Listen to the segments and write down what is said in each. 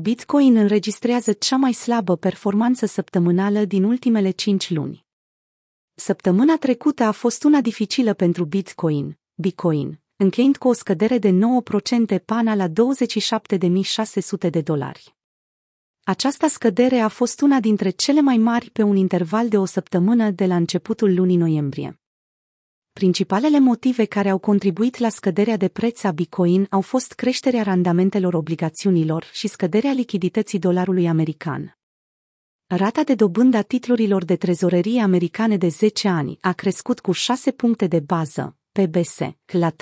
Bitcoin înregistrează cea mai slabă performanță săptămânală din ultimele 5 luni. Săptămâna trecută a fost una dificilă pentru Bitcoin, Bitcoin, încheind cu o scădere de 9% pana la 27.600 de dolari. Această scădere a fost una dintre cele mai mari pe un interval de o săptămână de la începutul lunii noiembrie. Principalele motive care au contribuit la scăderea de preț a Bitcoin au fost creșterea randamentelor obligațiunilor și scăderea lichidității dolarului american. Rata de dobândă a titlurilor de trezorerie americane de 10 ani a crescut cu 6 puncte de bază, PBS, la 3,58%,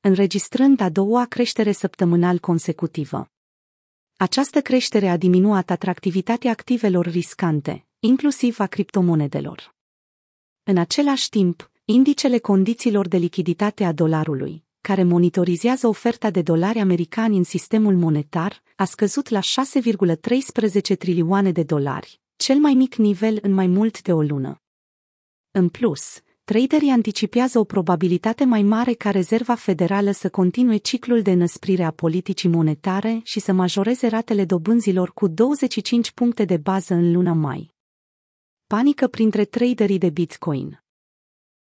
înregistrând a doua creștere săptămânal consecutivă. Această creștere a diminuat atractivitatea activelor riscante, inclusiv a criptomonedelor. În același timp, indicele condițiilor de lichiditate a dolarului, care monitorizează oferta de dolari americani în sistemul monetar, a scăzut la 6,13 trilioane de dolari, cel mai mic nivel în mai mult de o lună. În plus, traderii anticipează o probabilitate mai mare ca Rezerva Federală să continue ciclul de înăsprire a politicii monetare și să majoreze ratele dobânzilor cu 25 puncte de bază în luna mai panică printre traderii de Bitcoin.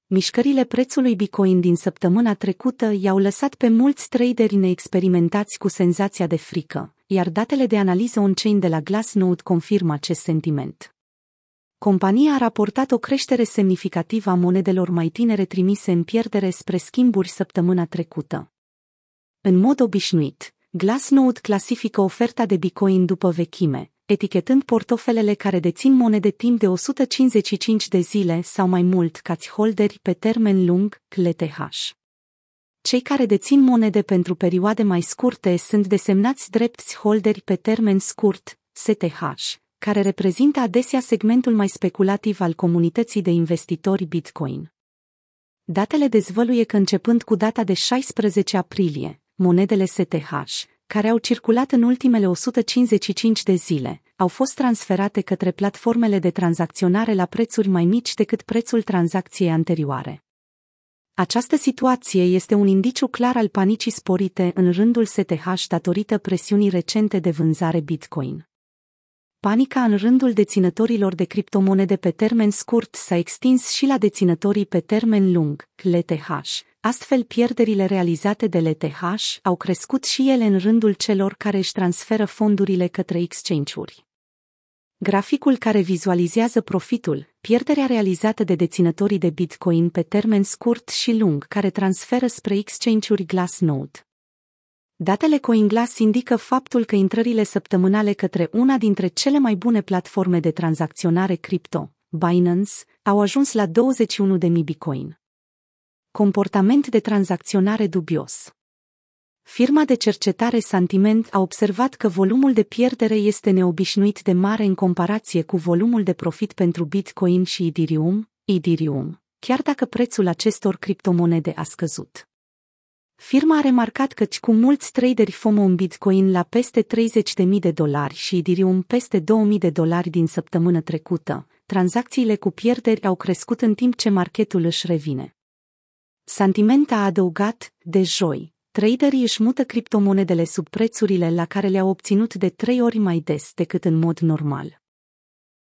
Mișcările prețului Bitcoin din săptămâna trecută i-au lăsat pe mulți traderi neexperimentați cu senzația de frică, iar datele de analiză on-chain de la Glassnode confirmă acest sentiment. Compania a raportat o creștere semnificativă a monedelor mai tinere trimise în pierdere spre schimburi săptămâna trecută. În mod obișnuit, Glassnode clasifică oferta de Bitcoin după vechime, etichetând portofelele care dețin monede timp de 155 de zile sau mai mult ca holderi pe termen lung, CLTH. Cei care dețin monede pentru perioade mai scurte sunt desemnați drepți holderi pe termen scurt, STH, care reprezintă adesea segmentul mai speculativ al comunității de investitori Bitcoin. Datele dezvăluie că începând cu data de 16 aprilie, monedele STH, care au circulat în ultimele 155 de zile, au fost transferate către platformele de tranzacționare la prețuri mai mici decât prețul tranzacției anterioare. Această situație este un indiciu clar al panicii sporite în rândul STH datorită presiunii recente de vânzare Bitcoin. Panica în rândul deținătorilor de criptomonede pe termen scurt s-a extins și la deținătorii pe termen lung, LTH, Astfel, pierderile realizate de LTH au crescut și ele în rândul celor care își transferă fondurile către exchange-uri. Graficul care vizualizează profitul, pierderea realizată de deținătorii de Bitcoin pe termen scurt și lung care transferă spre exchange-uri Glassnode. Datele CoinGlass indică faptul că intrările săptămânale către una dintre cele mai bune platforme de tranzacționare cripto, Binance, au ajuns la 21.000 Bitcoin. Comportament de tranzacționare dubios. Firma de cercetare Santiment a observat că volumul de pierdere este neobișnuit de mare în comparație cu volumul de profit pentru Bitcoin și Ethereum, Ethereum, chiar dacă prețul acestor criptomonede a scăzut. Firma a remarcat că cu mulți traderi FOMO în Bitcoin la peste 30.000 de dolari și Ethereum peste 2.000 de dolari din săptămână trecută, tranzacțiile cu pierderi au crescut în timp ce marketul își revine. Santiment a adăugat, de joi, traderii își mută criptomonedele sub prețurile la care le-au obținut de trei ori mai des decât în mod normal.